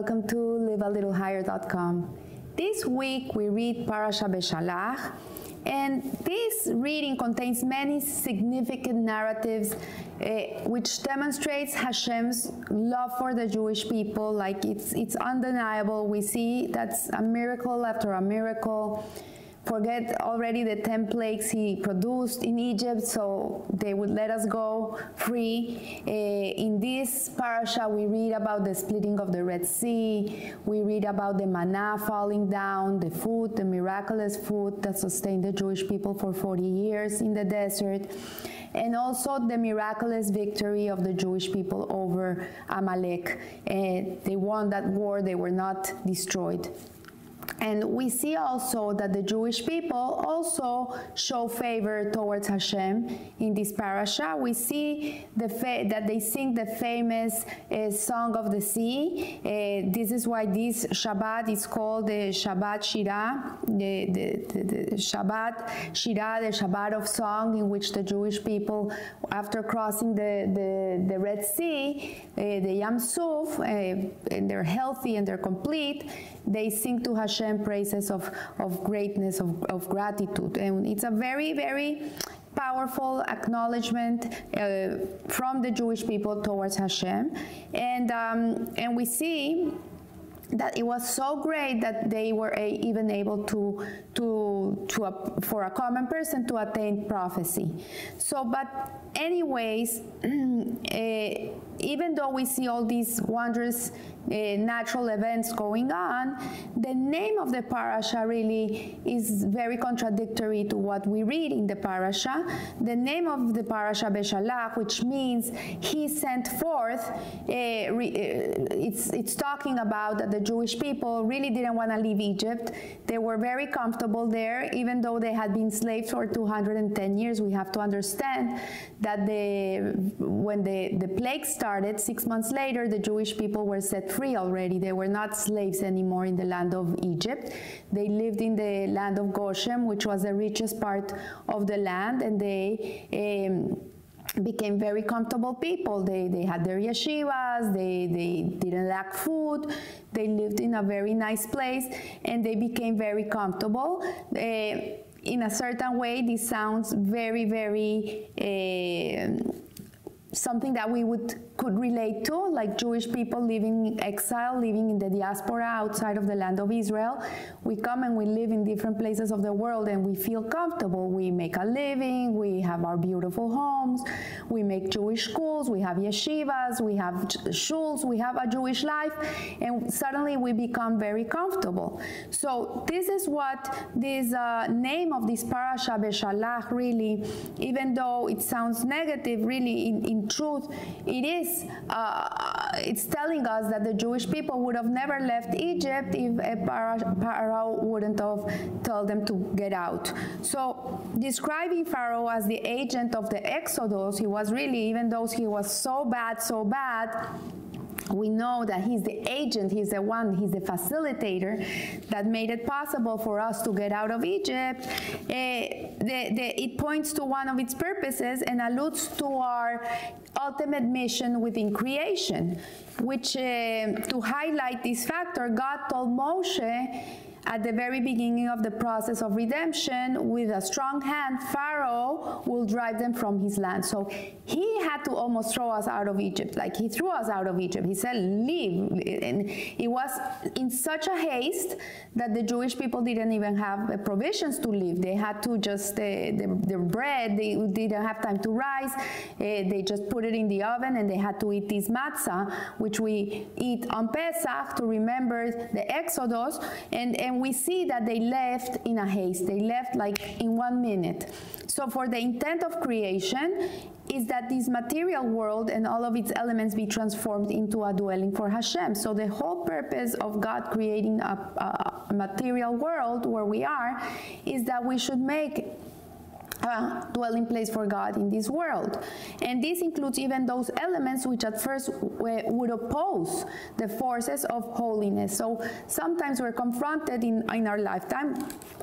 welcome to livealittlehigher.com. This week we read Parasha Beshalach, and this reading contains many significant narratives uh, which demonstrates Hashem's love for the Jewish people. Like it's, it's undeniable. We see that's a miracle after a miracle forget already the 10 plagues he produced in Egypt, so they would let us go free. Uh, in this parasha, we read about the splitting of the Red Sea, we read about the manna falling down, the food, the miraculous food that sustained the Jewish people for 40 years in the desert. And also the miraculous victory of the Jewish people over Amalek. Uh, they won that war, they were not destroyed. And we see also that the Jewish people also show favor towards Hashem in this parasha. We see the that they sing the famous uh, song of the sea. Uh, this is why this Shabbat is called the Shabbat Shirah, the, the, the, the Shabbat Shirah, the Shabbat of song, in which the Jewish people, after crossing the, the, the Red Sea, uh, the Yam Suf, uh, and they're healthy and they're complete, they sing to Hashem praises of, of greatness, of, of gratitude. And it's a very, very powerful acknowledgement uh, from the Jewish people towards Hashem. And, um, and we see that it was so great that they were a, even able to to to a, for a common person to attain prophecy so but anyways uh, even though we see all these wondrous uh, natural events going on, the name of the parasha really is very contradictory to what we read in the parasha. The name of the parasha Beshalach, which means he sent forth, uh, re, uh, it's, it's talking about that the Jewish people really didn't want to leave Egypt. They were very comfortable there, even though they had been slaves for 210 years. We have to understand that the, when the, the plague started, started, six months later, the Jewish people were set free already. They were not slaves anymore in the land of Egypt. They lived in the land of Goshen, which was the richest part of the land, and they um, became very comfortable people. They, they had their yeshivas, they, they didn't lack food, they lived in a very nice place, and they became very comfortable. Uh, in a certain way, this sounds very, very uh, something that we would could relate to, like Jewish people living in exile, living in the diaspora outside of the land of Israel. We come and we live in different places of the world and we feel comfortable. We make a living, we have our beautiful homes, we make Jewish schools, we have yeshivas, we have shuls, we have a Jewish life, and suddenly we become very comfortable. So this is what this uh, name of this parasha Beshalach really, even though it sounds negative, really in, in truth, it is uh, it's telling us that the Jewish people would have never left Egypt if Pharaoh wouldn't have told them to get out. So describing Pharaoh as the agent of the Exodus, he was really, even though he was so bad, so bad, we know that he's the agent, he's the one, he's the facilitator that made it possible for us to get out of Egypt. Uh, the, the, it points to one of its purposes and alludes to our ultimate mission within creation, which uh, to highlight this factor, God told Moshe at the very beginning of the process of redemption, with a strong hand, Pharaoh will drive them from his land. So he had to almost throw us out of Egypt. Like he threw us out of Egypt. He said, Leave. And it was in such a haste that the Jewish people didn't even have provisions to leave. They had to just, uh, the, the bread, they didn't have time to rise. Uh, they just put it in the oven and they had to eat this matzah, which we eat on Pesach to remember the Exodus. And, and and we see that they left in a haste. They left like in one minute. So for the intent of creation is that this material world and all of its elements be transformed into a dwelling for Hashem. So the whole purpose of God creating a, a material world where we are is that we should make a dwelling place for God in this world. And this includes even those elements which at first would oppose the forces of holiness. So sometimes we're confronted in, in our lifetime,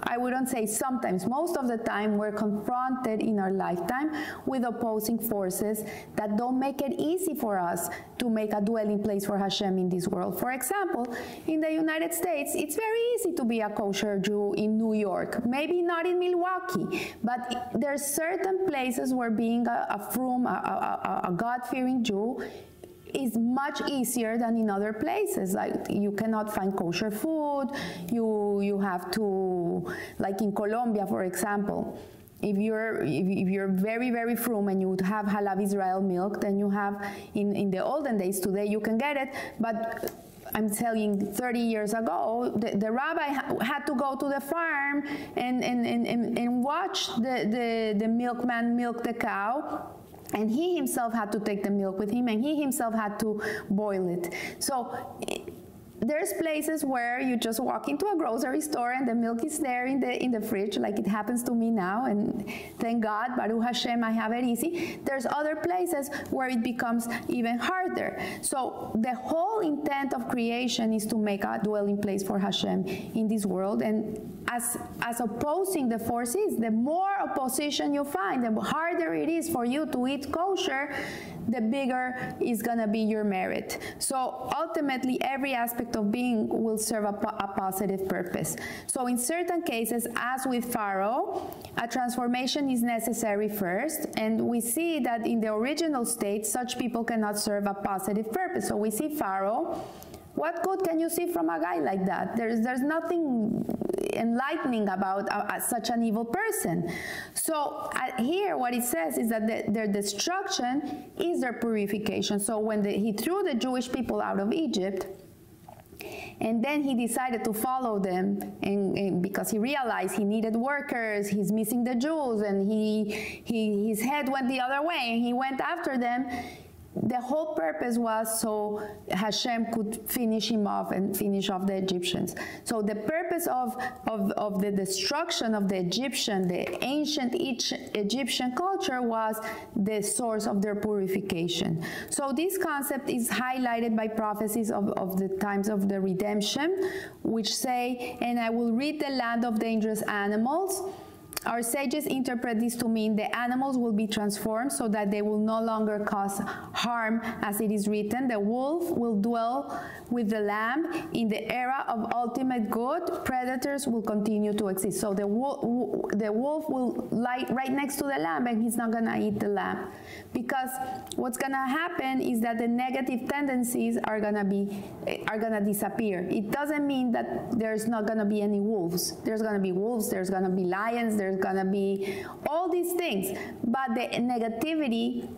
I wouldn't say sometimes, most of the time we're confronted in our lifetime with opposing forces that don't make it easy for us to make a dwelling place for Hashem in this world. For example, in the United States, it's very easy to be a kosher Jew in New York, maybe not in Milwaukee, but there's certain places where being a, a frum, a, a, a God-fearing Jew is much easier than in other places. Like you cannot find kosher food. You you have to, like in Colombia, for example. If you're if you're very very frum and you would have chalav Yisrael milk, then you have in in the olden days. Today you can get it, but I'm telling 30 years ago, the, the rabbi ha had to go to the farm and, and, and, and watch the, the, the milkman milk the cow and he himself had to take the milk with him and he himself had to boil it. So there's places where you just walk into a grocery store and the milk is there in the in the fridge, like it happens to me now, and thank God, Baruch Hashem, I have it easy. There's other places where it becomes even harder. So the whole intent of creation is to make a dwelling place for Hashem in this world, and as as opposing the forces, the more opposition you find, the harder it is for you to eat kosher, the bigger is gonna be your merit. So ultimately, every aspect of being will serve a, a, positive purpose. So in certain cases, as with Pharaoh, a transformation is necessary first, and we see that in the original state, such people cannot serve a positive purpose. So we see Pharaoh. What good can you see from a guy like that? There's, there's nothing enlightening about such an evil person. So uh, here, what it says is that the, their destruction is their purification. So when the, he threw the Jewish people out of Egypt, and then he decided to follow them and, and, because he realized he needed workers he's missing the jews and he, he his head went the other way and he went after them the whole purpose was so Hashem could finish him off and finish off the Egyptians. So the purpose of, of, of the destruction of the Egyptian, the ancient Egyptian culture was the source of their purification. So this concept is highlighted by prophecies of, of the times of the redemption, which say, and I will rid the land of dangerous animals, our sages interpret this to mean the animals will be transformed so that they will no longer cause harm, as it is written. The wolf will dwell with the lamb. In the era of ultimate good, predators will continue to exist. So the, wolf, the wolf will lie right next to the lamb and he's not going to eat the lamb. Because what's going to happen is that the negative tendencies are going to be are going to disappear. It doesn't mean that there's not going to be any wolves. There's going to be wolves, there's going to be lions, there's gonna be all these things, but the negativity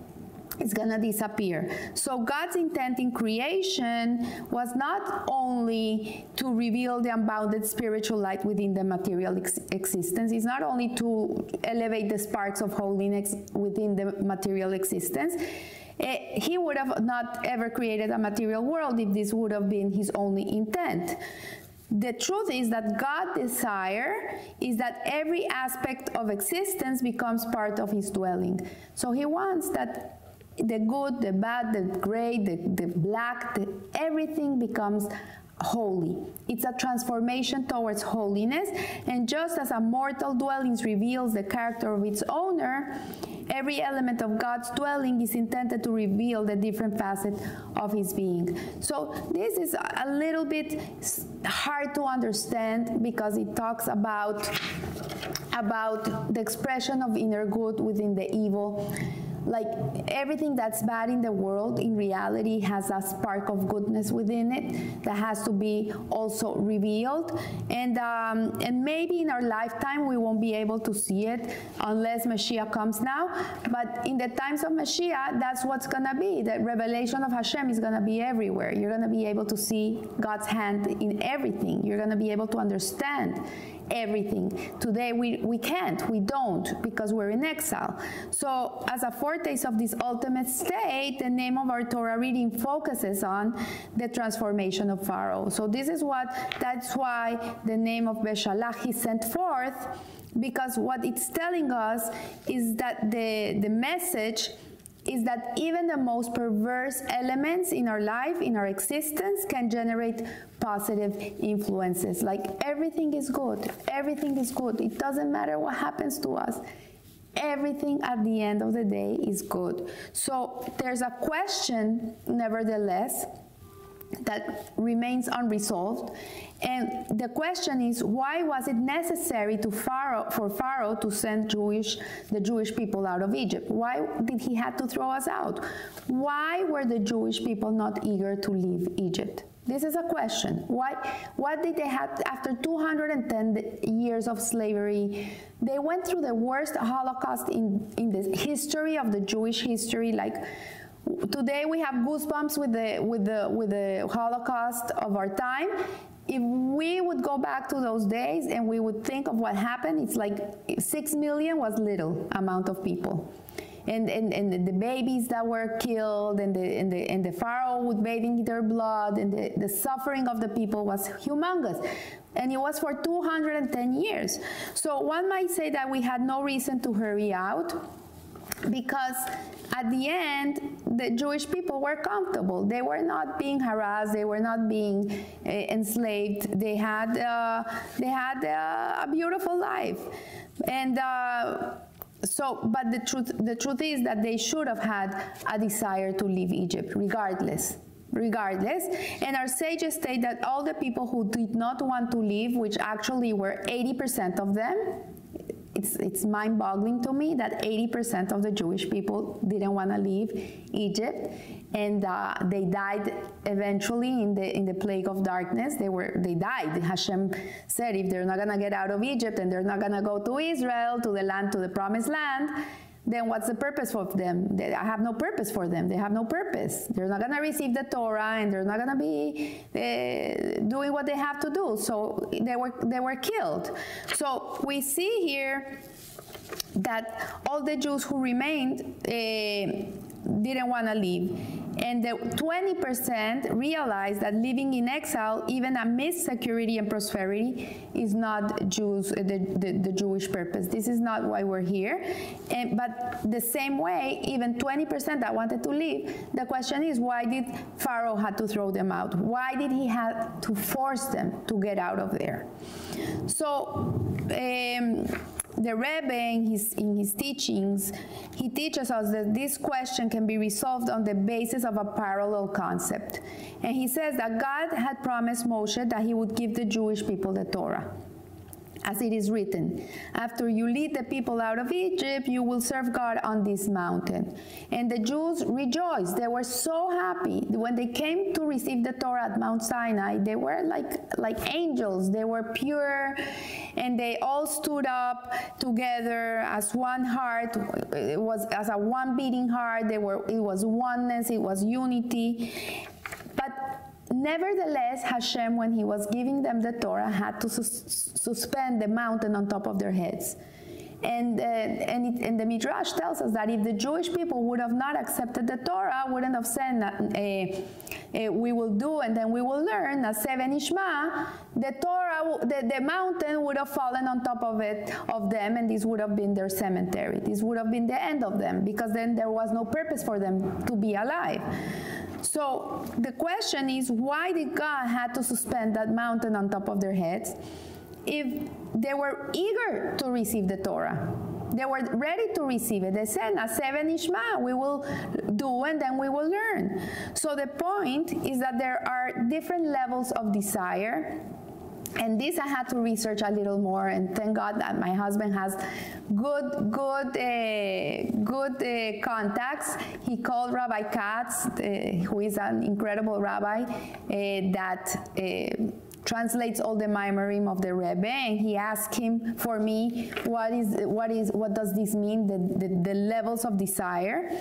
is going to disappear. So God's intent in creation was not only to reveal the unbounded spiritual light within the material ex existence, it's not only to elevate the sparks of holiness within the material existence. Eh, he would have not ever created a material world if this would have been his only intent. The truth is that God desire is that every aspect of existence becomes part of his dwelling. So he wants that the good, the bad, the gray, the, the black, the, everything becomes holy. It's a transformation towards holiness, and just as a mortal dwelling reveals the character of its owner, every element of God's dwelling is intended to reveal the different facets of his being. So this is a little bit hard to understand because it talks about about the expression of inner good within the evil like everything that's bad in the world in reality has a spark of goodness within it that has to be also revealed. And um, and maybe in our lifetime we won't be able to see it unless Mashiach comes now. But in the times of Mashiach that's what's gonna be. The revelation of Hashem is gonna be everywhere. You're gonna be able to see God's hand in everything. You're gonna be able to understand everything. Today we, we can't, we don't, because we're in exile. So as a foretaste of this ultimate state, the name of our Torah reading focuses on the transformation of Pharaoh. So this is what, that's why the name of Beshalach he sent forth because what it's telling us is that the, the message is that even the most perverse elements in our life, in our existence, can generate positive influences. Like everything is good, everything is good. It doesn't matter what happens to us. Everything at the end of the day is good. So there's a question, nevertheless, that remains unresolved. And the question is, why was it necessary Pharaoh, for Pharaoh to send Jewish, the Jewish people out of Egypt? Why did he have to throw us out? Why were the Jewish people not eager to leave Egypt? This is a question. Why, what did they have after 210 years of slavery? They went through the worst Holocaust in, in the history of the Jewish history, like today we have goosebumps with the with the with the Holocaust of our time. If we would go back to those days and we would think of what happened, it's like six million was little amount of people. And, and, and the babies that were killed and the, and the, and the pharaoh with bathing their blood and the, the suffering of the people was humongous and it was for 210 years. So one might say that we had no reason to hurry out because at the end, the Jewish people were comfortable. They were not being harassed. They were not being uh, enslaved. They had uh, they had uh, a beautiful life, and. Uh, so, but the truth, the truth is that they should have had a desire to leave Egypt, regardless regardless. And our sages state that all the people who did not want to leave, which actually were 80% of them, it's, it's mind-boggling to me that 80% of the Jewish people didn't want to leave Egypt, and uh, they died eventually in the in the plague of darkness. They were they died. Hashem said, if they're not going to get out of Egypt and they're not going to go to Israel, to the land, to the promised land, then what's the purpose of them? They, I have no purpose for them. They have no purpose. They're not going to receive the Torah, and they're not going to be uh, doing what they have to do. So they were they were killed. So we see here that all the Jews who remained uh, didn't want to leave and the 20% realized that living in exile, even amidst security and prosperity, is not Jews, the, the, the Jewish purpose. This is not why we're here. And, but the same way, even 20% that wanted to leave, the question is why did Pharaoh had to throw them out? Why did he have to force them to get out of there? So, um, the Rebbe, in his, in his teachings, he teaches us that this question can be resolved on the basis of a parallel concept. And he says that God had promised Moshe that he would give the Jewish people the Torah as it is written, After you lead the people out of Egypt, you will serve God on this mountain. And the Jews rejoiced. They were so happy. When they came to receive the Torah at Mount Sinai, they were like, like angels. They were pure, and they all stood up together as one heart. It was as a one beating heart. They were, it was oneness, it was unity. Nevertheless, Hashem, when he was giving them the Torah, had to sus- suspend the mountain on top of their heads. And, uh, and, it, and, the Midrash tells us that if the Jewish people would have not accepted the Torah, wouldn't have said, uh, uh, we will do and then we will learn, na'aseh v'nishma, the Torah, the, the mountain would have fallen on top of it, of them, and this would have been their cemetery. This would have been the end of them, because then there was no purpose for them to be alive. So the question is, why did God had to suspend that mountain on top of their heads if they were eager to receive the Torah? They were ready to receive it. They said, "Na'aseh v'nishma, we will do, and then we will learn." So the point is that there are different levels of desire and this I had to research a little more, and thank God that my husband has good, good, uh, good uh, contacts. He called Rabbi Katz, uh, who is an incredible rabbi, uh, that uh, translates all the Maamarim of the Rebbe, and he asked him for me what is what is what does this mean the the, the levels of desire,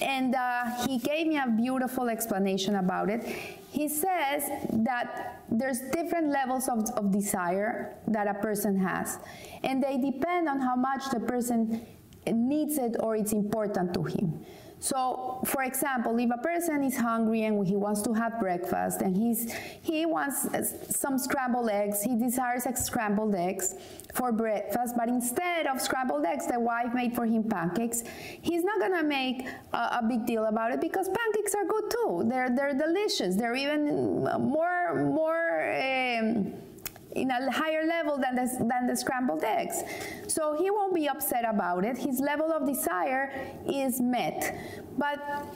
and uh, he gave me a beautiful explanation about it. He says that there's different levels of, of desire that a person has, and they depend on how much the person needs it or it's important to him. So, for example, if a person is hungry and he wants to have breakfast and he's he wants some scrambled eggs, he desires scrambled eggs for breakfast, but instead of scrambled eggs, the wife made for him pancakes. He's not gonna make a, a big deal about it because pancakes are good too. They're they're delicious. They're even more more. Um, in a higher level than the, than the scrambled eggs. So he won't be upset about it. His level of desire is met. But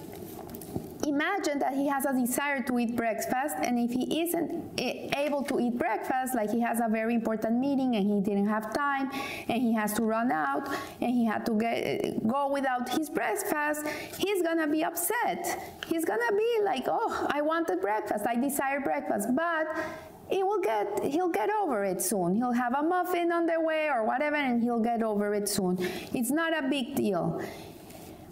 imagine that he has a desire to eat breakfast and if he isn't able to eat breakfast like he has a very important meeting and he didn't have time and he has to run out and he had to get, go without his breakfast he's gonna be upset he's gonna be like oh i wanted breakfast i desire breakfast but he will get he'll get over it soon. He'll have a muffin on the way or whatever and he'll get over it soon. It's not a big deal.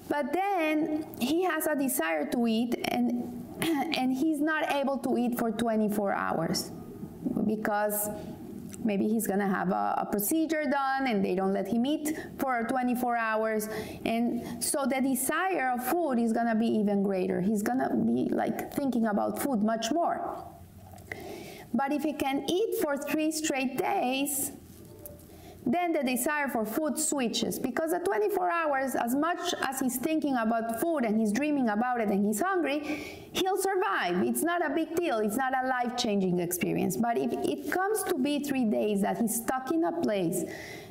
But then he has a desire to eat and and he's not able to eat for 24 hours because maybe he's going to have a, a, procedure done and they don't let him eat for 24 hours. And so the desire of food is going to be even greater. He's going to be like thinking about food much more but if he can eat for three straight days, then the desire for food switches because at 24 hours, as much as he's thinking about food and he's dreaming about it and he's hungry, he'll survive. It's not a big deal, it's not a life changing experience. But if it comes to be three days that he's stuck in a place,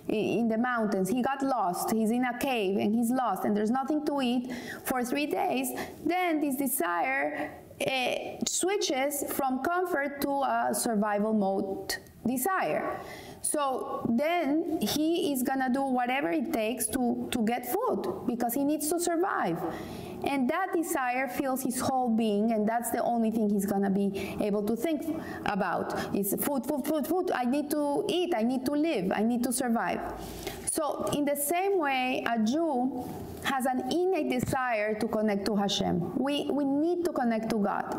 in the mountains, he got lost, he's in a cave and he's lost, and there's nothing to eat for three days, then this desire it switches from comfort to a survival mode desire. So then he is gonna do whatever it takes to, to get food because he needs to survive. And that desire fills his whole being, and that's the only thing he's gonna be able to think about is food, food, food, food. I need to eat, I need to live, I need to survive. So, in the same way, a Jew has an innate desire to connect to Hashem. We, we need to connect to God.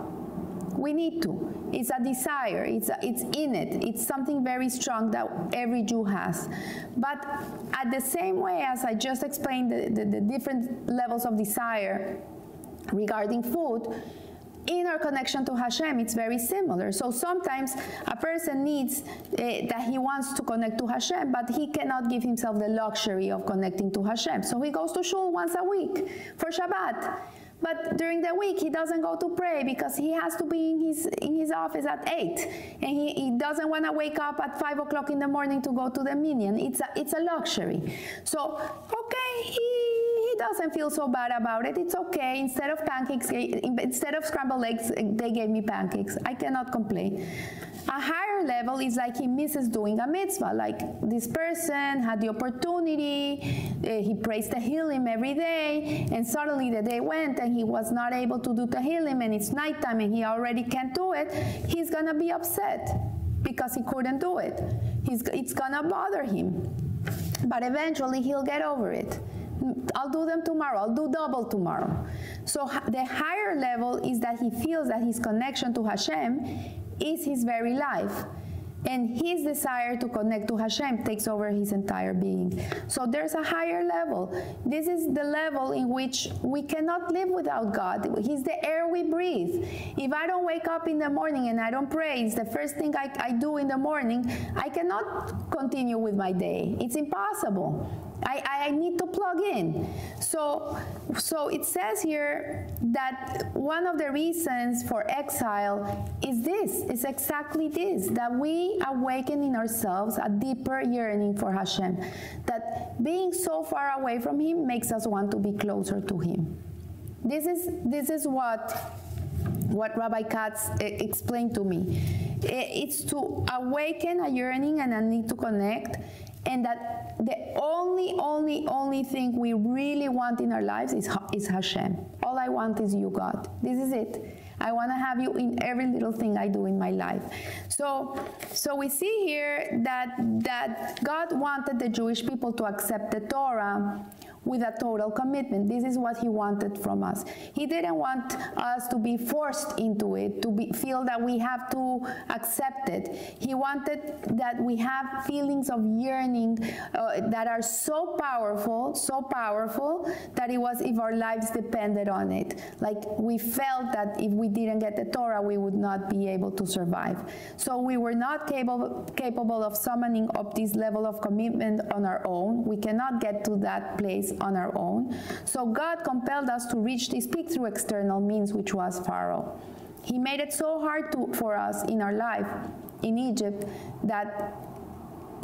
We need to. It's a desire. It's, a, it's in it. It's something very strong that every Jew has. But at the same way as I just explained the, the, the different levels of desire regarding food, in our connection to Hashem, it's very similar. So sometimes a person needs uh, that he wants to connect to Hashem, but he cannot give himself the luxury of connecting to Hashem. So he goes to shul once a week for Shabbat. But during the week, he doesn't go to pray because he has to be in his in his office at eight, and he, he doesn't want to wake up at five o'clock in the morning to go to the minyan. It's a it's a luxury. So okay, he doesn't feel so bad about it. It's okay. Instead of pancakes, instead of scrambled eggs, they gave me pancakes. I cannot complain. A higher level is like he misses doing a mitzvah. Like this person had the opportunity, uh, he prays Tehillim every day, and suddenly the day went and he was not able to do Tehillim, and it's nighttime and he already can't do it. He's gonna be upset because he couldn't do it. He's, it's gonna bother him. But eventually he'll get over it. I'll do them tomorrow. I'll do double tomorrow. So the higher level is that he feels that his connection to Hashem is his very life. And his desire to connect to Hashem takes over his entire being. So there's a higher level. This is the level in which we cannot live without God. He's the air we breathe. If I don't wake up in the morning and I don't pray, it's the first thing I, I do in the morning, I cannot continue with my day. It's impossible. I, I need to plug in. So, so it says here that one of the reasons for exile is this, is exactly this, that we awaken in ourselves a deeper yearning for Hashem. That being so far away from Him makes us want to be closer to Him. This is, this is what, what Rabbi Katz eh, explained to me. It's to awaken a yearning and a need to connect and that the only, only, only thing we really want in our lives is, is Hashem. All I want is you, God. This is it. I want to have you in every little thing I do in my life. So, so we see here that that God wanted the Jewish people to accept the Torah with a total commitment. This is what he wanted from us. He didn't want us to be forced into it, to be, feel that we have to accept it. He wanted that we have feelings of yearning uh, that are so powerful, so powerful that it was if our lives depended on it. Like we felt that if we didn't get the Torah, we would not be able to survive. So we were not capable capable of summoning up this level of commitment on our own. We cannot get to that place on our own. So God compelled us to reach this peak through external means, which was Pharaoh. He made it so hard to, for us in our life in Egypt that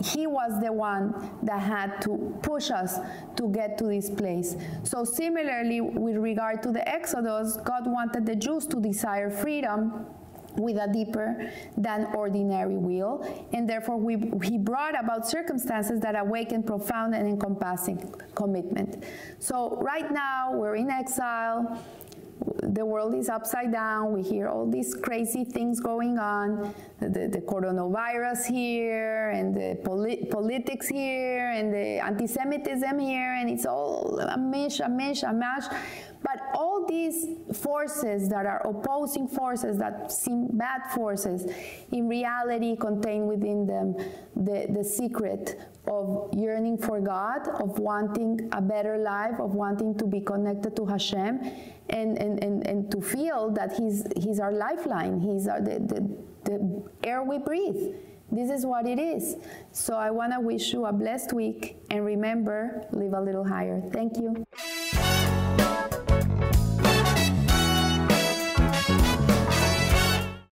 he was the one that had to push us to get to this place. So, similarly, with regard to the Exodus, God wanted the Jews to desire freedom with a deeper than ordinary will, and therefore we, he brought about circumstances that awaken profound and encompassing commitment. So, right now, we're in exile the world is upside down. We hear all these crazy things going on the, the coronavirus here, and the polit- politics here, and the anti Semitism here, and it's all a mish, a mish, a mash. But all these forces that are opposing forces that seem bad forces, in reality contain within them the, the secret of yearning for God, of wanting a better life, of wanting to be connected to Hashem, and, and, and, and to feel that He's, he's our lifeline, He's our, the, the, the air we breathe. This is what it is. So I want to wish you a blessed week and remember, live a little higher. Thank you.